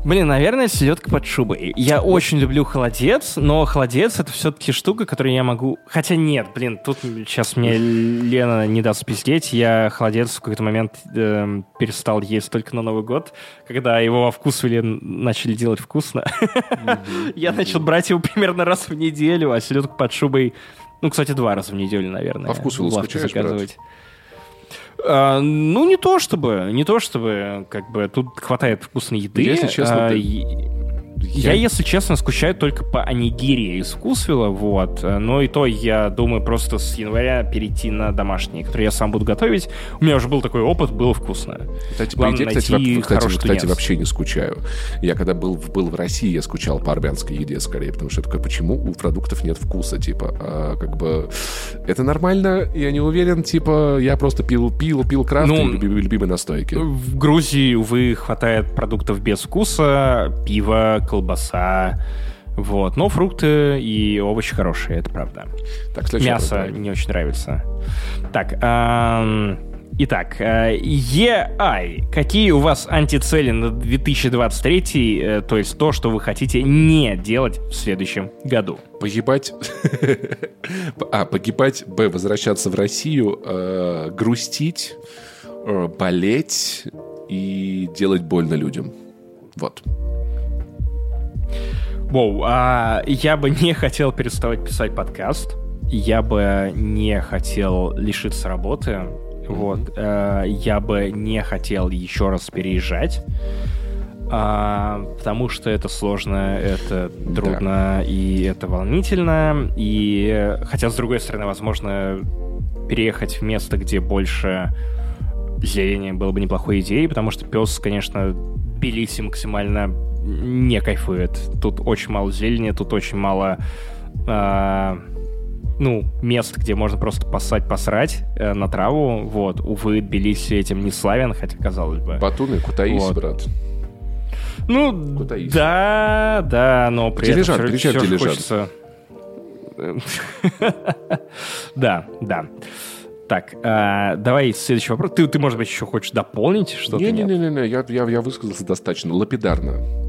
Блин, наверное, селедка под шубой. Я очень люблю холодец, но холодец это все-таки штука, которую я могу... Хотя нет, блин, тут сейчас мне Лена не даст пиздеть. Я холодец в какой-то момент э, перестал есть только на Новый год, когда его во вкусвеле начали делать вкусно. Я начал брать его примерно раз в неделю, а селедку под шубой... Ну, кстати, два раза в неделю, наверное. По вкусу скучаешь, заказывать. А, ну, не то чтобы, не то чтобы, как бы, тут хватает вкусной еды. Если честно, а, ты... Я, если честно, скучаю только по анигире из вкусвилла, вот. Но и то я думаю просто с января перейти на домашние, которые я сам буду готовить. У меня уже был такой опыт, было вкусно. Кстати, по еде, кстати, кстати, кстати, вообще не скучаю. Я когда был, был в России, я скучал по армянской еде скорее, потому что я такой, почему у продуктов нет вкуса, типа, а, как бы, это нормально, я не уверен, типа, я просто пил, пил, пил крафт ну, и любимые, любимые настойки. В Грузии, увы, хватает продуктов без вкуса, пива, колбаса, вот. Но фрукты и овощи хорошие, это правда. Так, Мясо вопрос, не очень нравится. Так, эм, итак, э, EI. Какие у вас антицели на 2023, э, то есть то, что вы хотите не делать в следующем году? Погибать. <laughs> а, погибать, б, возвращаться в Россию, э, грустить, э, болеть и делать больно людям. Вот. Воу, а я бы не хотел переставать писать подкаст. Я бы не хотел лишиться работы. Mm-hmm. Вот. А, я бы не хотел еще раз переезжать. А, потому что это сложно, это трудно да. и это волнительно. И хотя, с другой стороны, возможно, переехать в место, где больше зелени было бы неплохой идеей, потому что пес, конечно, Тбилиси максимально не кайфует. Тут очень мало зелени, тут очень мало... Э, ну, мест, где можно просто посать, посрать э, на траву. Вот, увы, Тбилиси этим не славен, хотя казалось бы. Батуны, Кутаиси, вот. брат. Ну, Кутаиси. да, да, но при где этом лежат, все, все, все хочется... <laughs> Да, да. Так, э, давай следующий вопрос. Ты, ты, может быть, еще хочешь дополнить что-то? Не-не-не, я, я, я высказался достаточно лапидарно.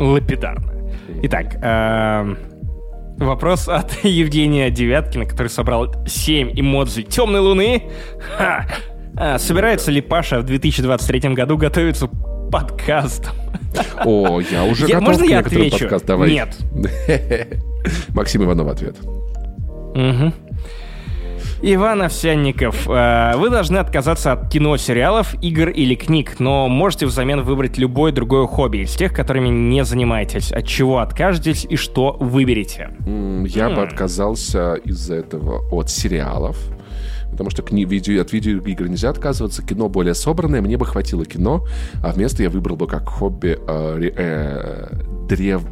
Лапидарно. Итак, э, вопрос от <laughs> Евгения Девяткина, который собрал 7 эмоций темной луны. Ха! А, собирается ли Паша в 2023 году готовиться подкастом? О, я уже я, готов можно я отвечу? подкаст. Давай. Нет. <laughs> Максим Иванов ответ. Угу. Иван Овсянников, э, вы должны отказаться от кино, сериалов, игр или книг, но можете взамен выбрать любое другое хобби из тех, которыми не занимаетесь. От чего откажетесь и что выберете? Я бы отказался из-за этого от сериалов потому что кни- видео, от видеоигр нельзя отказываться, кино более собранное, мне бы хватило кино, а вместо я выбрал бы как хобби э, э, древ...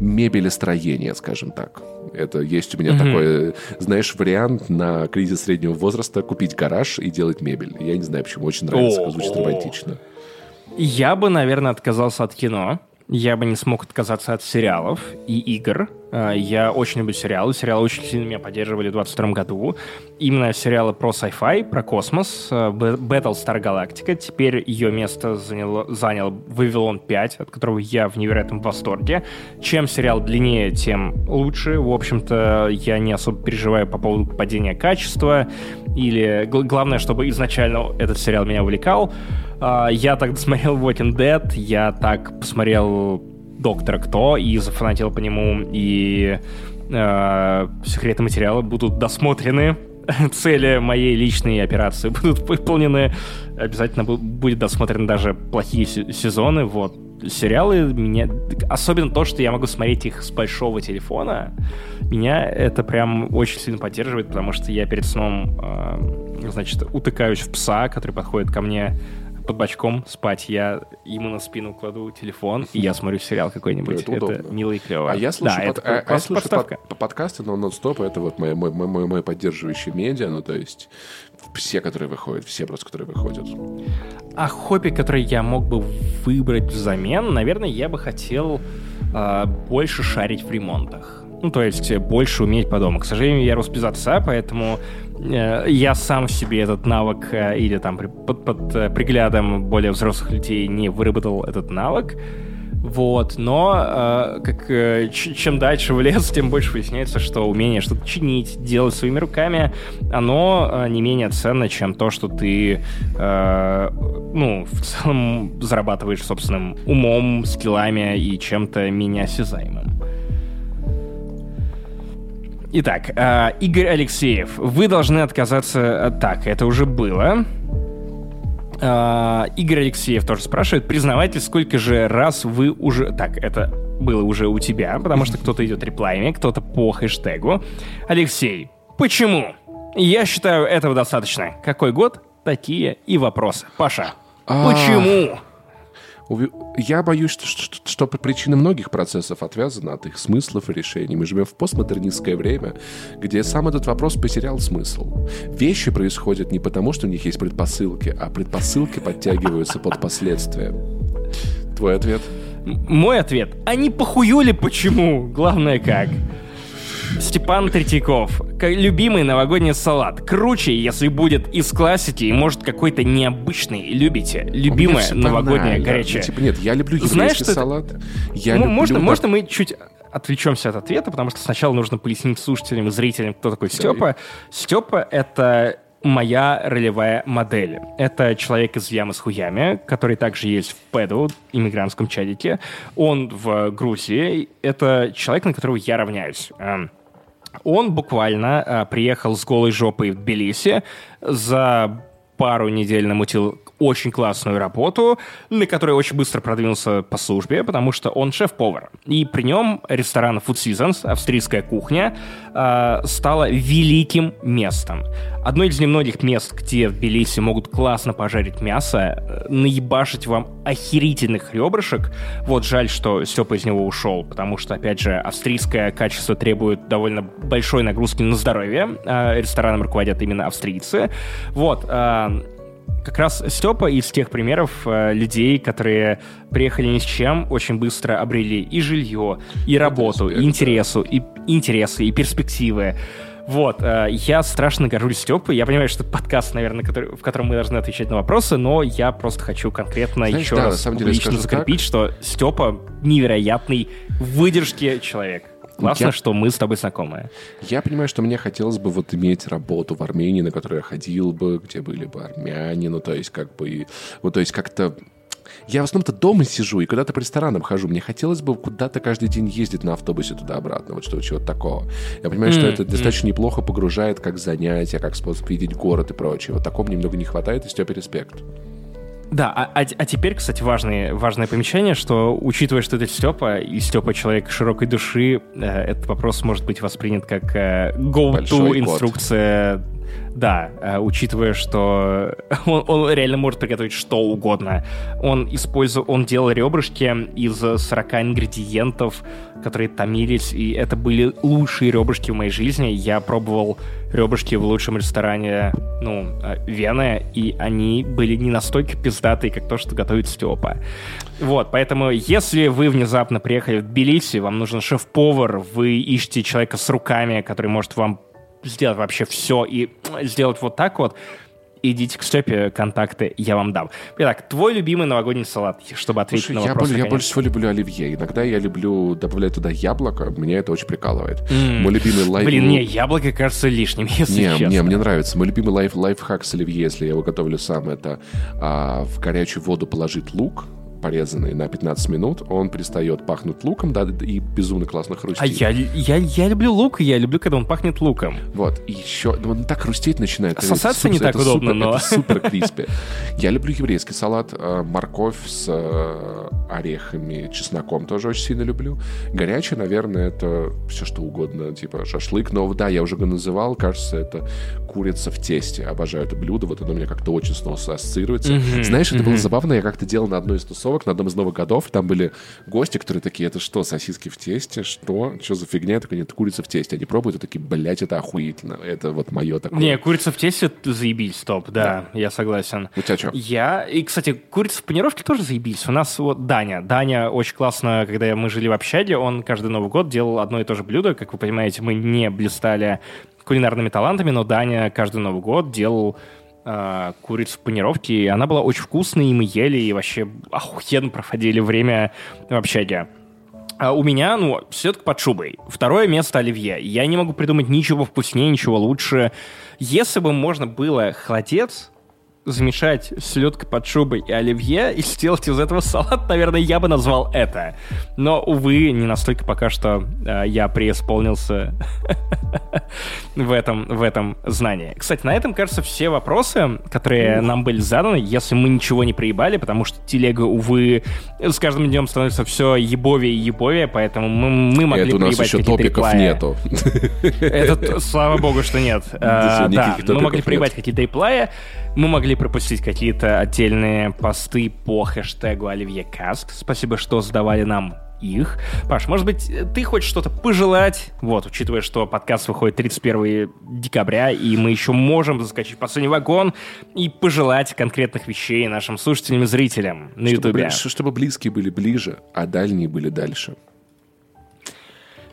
мебелестроение, скажем так. Это есть у меня mm-hmm. такой, знаешь, вариант на кризис среднего возраста купить гараж и делать мебель. Я не знаю, почему очень нравится, звучит романтично. Я бы, наверное, отказался от кино. Я бы не смог отказаться от сериалов и игр. А, я очень люблю сериалы. Сериалы очень сильно меня поддерживали в 22 году. Именно сериалы про sci-fi, про космос. А, Battlestar Galactica. Теперь ее место заняло, занял Вавилон 5, от которого я в невероятном восторге. Чем сериал длиннее, тем лучше. В общем-то, я не особо переживаю по поводу падения качества. Или главное, чтобы изначально этот сериал меня увлекал. А, я так смотрел Walking Dead, я так посмотрел Доктора Кто и зафанатил по нему, и э, секретные материалы будут досмотрены. <laughs> Цели моей личной операции <laughs> будут выполнены. Обязательно будет досмотрены даже плохие сезоны. Вот. Сериалы меня... Особенно то, что я могу смотреть их с большого телефона. Меня это прям очень сильно поддерживает, потому что я перед сном, э, значит, утыкаюсь в пса, который подходит ко мне под бочком спать, я ему на спину кладу телефон, и я смотрю сериал какой-нибудь. Это, это мило и клево. А я слушаю, да, под, это а, я слушаю под, подкасты, но нон-стоп это вот мой, мой, мой, мой поддерживающий медиа, ну то есть все, которые выходят, все просто, которые выходят. А хобби, который я мог бы выбрать взамен, наверное, я бы хотел э, больше шарить в ремонтах. Ну, то есть больше уметь по дому. К сожалению, я рос без отца, поэтому я сам себе этот навык э, или там под, под э, приглядом более взрослых людей не выработал этот навык. Вот, но э, как, э, чем дальше в лес, тем больше выясняется, что умение что-то чинить, делать своими руками, оно э, не менее ценно, чем то, что ты, э, ну, в целом зарабатываешь собственным умом, скиллами и чем-то менее осязаемым. Итак, э, Игорь Алексеев, вы должны отказаться... Так, это уже было. Э, Игорь Алексеев тоже спрашивает, признавайте, сколько же раз вы уже... Так, это было уже у тебя, потому что кто-то идет реплаями, кто-то по хэштегу. Алексей, почему? Я считаю, этого достаточно. Какой год? Такие и вопросы. Паша, а. почему? Я боюсь, что, что, что причины многих процессов отвязаны от их смыслов и решений. Мы живем в постмодернистское время, где сам этот вопрос потерял смысл. Вещи происходят не потому, что у них есть предпосылки, а предпосылки подтягиваются под последствия. Твой ответ? Мой ответ. Они похуюли почему? Главное как. Степан Третьяков. Любимый новогодний салат. Круче, если будет из классики и может какой-то необычный. Любите? Любимое новогоднее горячее. типа, нет, я люблю еврейский Знаешь, салат. Я люблю, можно, так... можно мы чуть отвлечемся от ответа, потому что сначала нужно пояснить слушателям и зрителям, кто такой Степа. Степа — это моя ролевая модель. Это человек из ямы с хуями, который также есть в Пэду, иммигрантском чадике. Он в Грузии. Это человек, на которого я равняюсь. Эм, он буквально э, приехал с голой жопой в Тбилиси, за пару недель намутил очень классную работу, на которой очень быстро продвинулся по службе, потому что он шеф-повар. И при нем ресторан Food Seasons, австрийская кухня, э, стала великим местом. Одно из немногих мест, где в Тбилиси могут классно пожарить мясо, э, наебашить вам охерительных ребрышек. Вот жаль, что Степа из него ушел, потому что, опять же, австрийское качество требует довольно большой нагрузки на здоровье. Э, рестораном руководят именно австрийцы. Вот. Э, как раз Степа из тех примеров э, людей, которые приехали ни с чем, очень быстро обрели и жилье, и работу, и интересу, и интересы, и перспективы. Вот, э, я страшно горжусь Степой. Я понимаю, что это подкаст, наверное, который, в котором мы должны отвечать на вопросы, но я просто хочу конкретно Знаешь, еще да, раз публично закрепить, так. что Степа невероятный выдержки человек. Классно, я... что мы с тобой знакомы. Я понимаю, что мне хотелось бы вот иметь работу в Армении, на которую я ходил бы, где были бы армяне, ну, то есть как бы... Вот, то есть как-то я в основном-то дома сижу и куда-то по ресторанам хожу. Мне хотелось бы куда-то каждый день ездить на автобусе туда-обратно, вот что чего-то такого. Я понимаю, mm-hmm. что это достаточно неплохо погружает как занятие, как способ видеть город и прочее. Вот такого немного не хватает, и Степе респект. Да, а, а, а теперь, кстати, важное, важное помечание, что, учитывая, что это Степа, и Степа человек широкой души, э, этот вопрос может быть воспринят как э, go-to инструкция да, э, учитывая, что <laughs> он, он реально может приготовить что угодно. Он использовал, он делал ребрышки из 40 ингредиентов, которые томились, и это были лучшие ребрышки в моей жизни. Я пробовал ребрышки в лучшем ресторане, ну, э, Вены, и они были не настолько пиздатые, как то, что готовит Степа. Вот, поэтому если вы внезапно приехали в Тбилиси, вам нужен шеф-повар, вы ищете человека с руками, который может вам сделать вообще все и сделать вот так вот, идите к Степе, контакты я вам дам. Итак, твой любимый новогодний салат, чтобы ответить Слушай, на вопрос. Я, я больше всего люблю оливье. Иногда я люблю добавлять туда яблоко, меня это очень прикалывает. Mm. Мой любимый лайф... Блин, не, яблоко кажется лишним, <laughs> если не, честно. Не, мне нравится. Мой любимый лайф, лайфхак с оливье, если я его готовлю сам, это а, в горячую воду положить лук, порезанный на 15 минут, он перестает пахнуть луком, да, и безумно классно хрустит. А я, я, я люблю лук, я люблю, когда он пахнет луком. Вот, и еще, ну, он так хрустеть начинает. Сосаться не так удобно, супер, но... Это супер <laughs> криспи. Я люблю еврейский салат, э, морковь с э, орехами, чесноком тоже очень сильно люблю. Горячий, наверное, это все что угодно, типа шашлык, но да, я уже его называл, кажется, это курица в тесте. Обожаю это блюдо, вот оно у меня как-то очень снова ассоциируется. Mm-hmm. Знаешь, это mm-hmm. было забавно, я как-то делал на одной из тусовок, на одном из новых годов, там были гости, которые такие, это что, сосиски в тесте? Что? Что за фигня? Я такой, нет, курица в тесте. Они пробуют и такие, блядь, это охуительно. Это вот мое такое. Не, курица в тесте заебись, стоп, да, да. я согласен. У тебя что? Я, и, кстати, курица в панировке тоже заебись. У нас вот Даня. Даня очень классно, когда мы жили в общаге, он каждый Новый год делал одно и то же блюдо. Как вы понимаете, мы не блистали кулинарными талантами, но Даня каждый Новый год делал э, курицу в панировке, и она была очень вкусной, и мы ели, и вообще охуенно проходили время в общаге. А у меня, ну, селедка под шубой. Второе место оливье. Я не могу придумать ничего вкуснее, ничего лучше. Если бы можно было холодец замешать селедкой под шубой и оливье и <laughs> сделать из этого салат, наверное, я бы назвал это. Но, увы, не настолько пока что э, я преисполнился <laughs> в, этом, в этом знании. Кстати, на этом, кажется, все вопросы, которые нам были заданы, если мы ничего не проебали, потому что телега, увы, с каждым днем становится все ебовее и ебовее, поэтому мы, мы могли Это у нас еще топиков нету. Это, слава богу, что нет. <laughs> А, да, мы могли проебать какие-то реплаи, мы могли пропустить какие-то отдельные посты по хэштегу Оливье Каст. Спасибо, что задавали нам их. Паш, может быть, ты хочешь что-то пожелать? Вот, учитывая, что подкаст выходит 31 декабря, и мы еще можем заскочить в последний вагон и пожелать конкретных вещей нашим слушателям и зрителям на Ютубе. Чтобы, чтобы близкие были ближе, а дальние были дальше.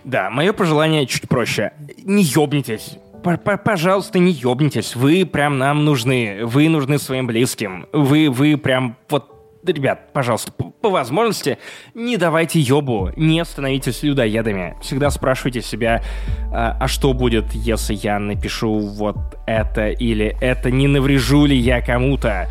Да, мое пожелание чуть проще. Не ёбнитесь пожалуйста, не ёбнитесь. Вы прям нам нужны. Вы нужны своим близким. Вы, вы прям вот Ребят, пожалуйста, по, по возможности не давайте ёбу, не становитесь людоедами. Всегда спрашивайте себя, а, а что будет, если я напишу вот это или это, не наврежу ли я кому-то.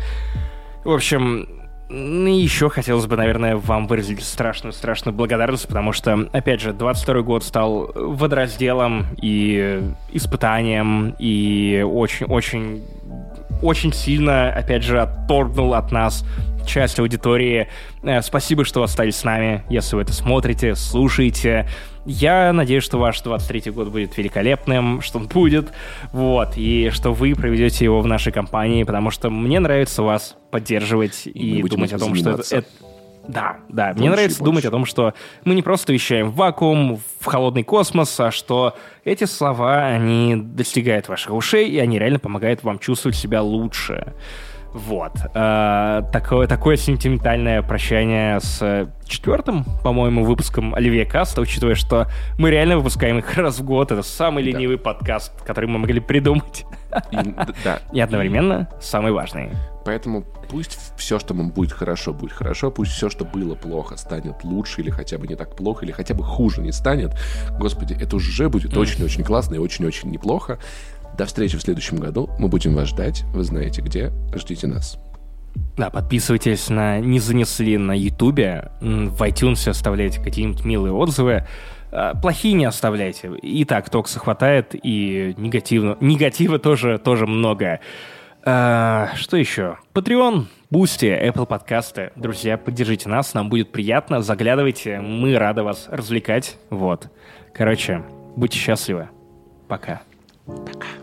В общем, и еще хотелось бы, наверное, вам выразить страшную-страшную благодарность, потому что, опять же, 22 год стал водоразделом и испытанием, и очень-очень очень сильно, опять же, отторгнул от нас часть аудитории. Э, спасибо, что остались с нами, если вы это смотрите, слушаете. Я надеюсь, что ваш 23 год будет великолепным, что он будет, вот, и что вы проведете его в нашей компании, потому что мне нравится вас поддерживать и, и думать о том, что это, это... Да, да. Больше Мне нравится думать о том, что мы не просто вещаем в вакуум, в холодный космос, а что эти слова, они достигают ваших ушей, и они реально помогают вам чувствовать себя лучше. Вот. Э, такое, такое сентиментальное прощание с четвертым, по-моему, выпуском Оливье Каста, учитывая, что мы реально выпускаем их раз в год. Это самый да. ленивый подкаст, который мы могли придумать. И, да. <laughs> И одновременно самый важный. Поэтому пусть все, что будет хорошо, будет хорошо. Пусть все, что было плохо, станет лучше или хотя бы не так плохо, или хотя бы хуже не станет. Господи, это уже будет очень-очень классно и очень-очень неплохо. До встречи в следующем году. Мы будем вас ждать. Вы знаете где. Ждите нас. Да, подписывайтесь на «Не занесли» на Ютубе. В iTunes оставляйте какие-нибудь милые отзывы. А, плохие не оставляйте. И так токса хватает, и негативно, негатива тоже, тоже много. А, что еще? Patreon, Бусти, Apple подкасты. Друзья, поддержите нас, нам будет приятно. Заглядывайте, мы рады вас развлекать. Вот. Короче, будьте счастливы. Пока. Пока.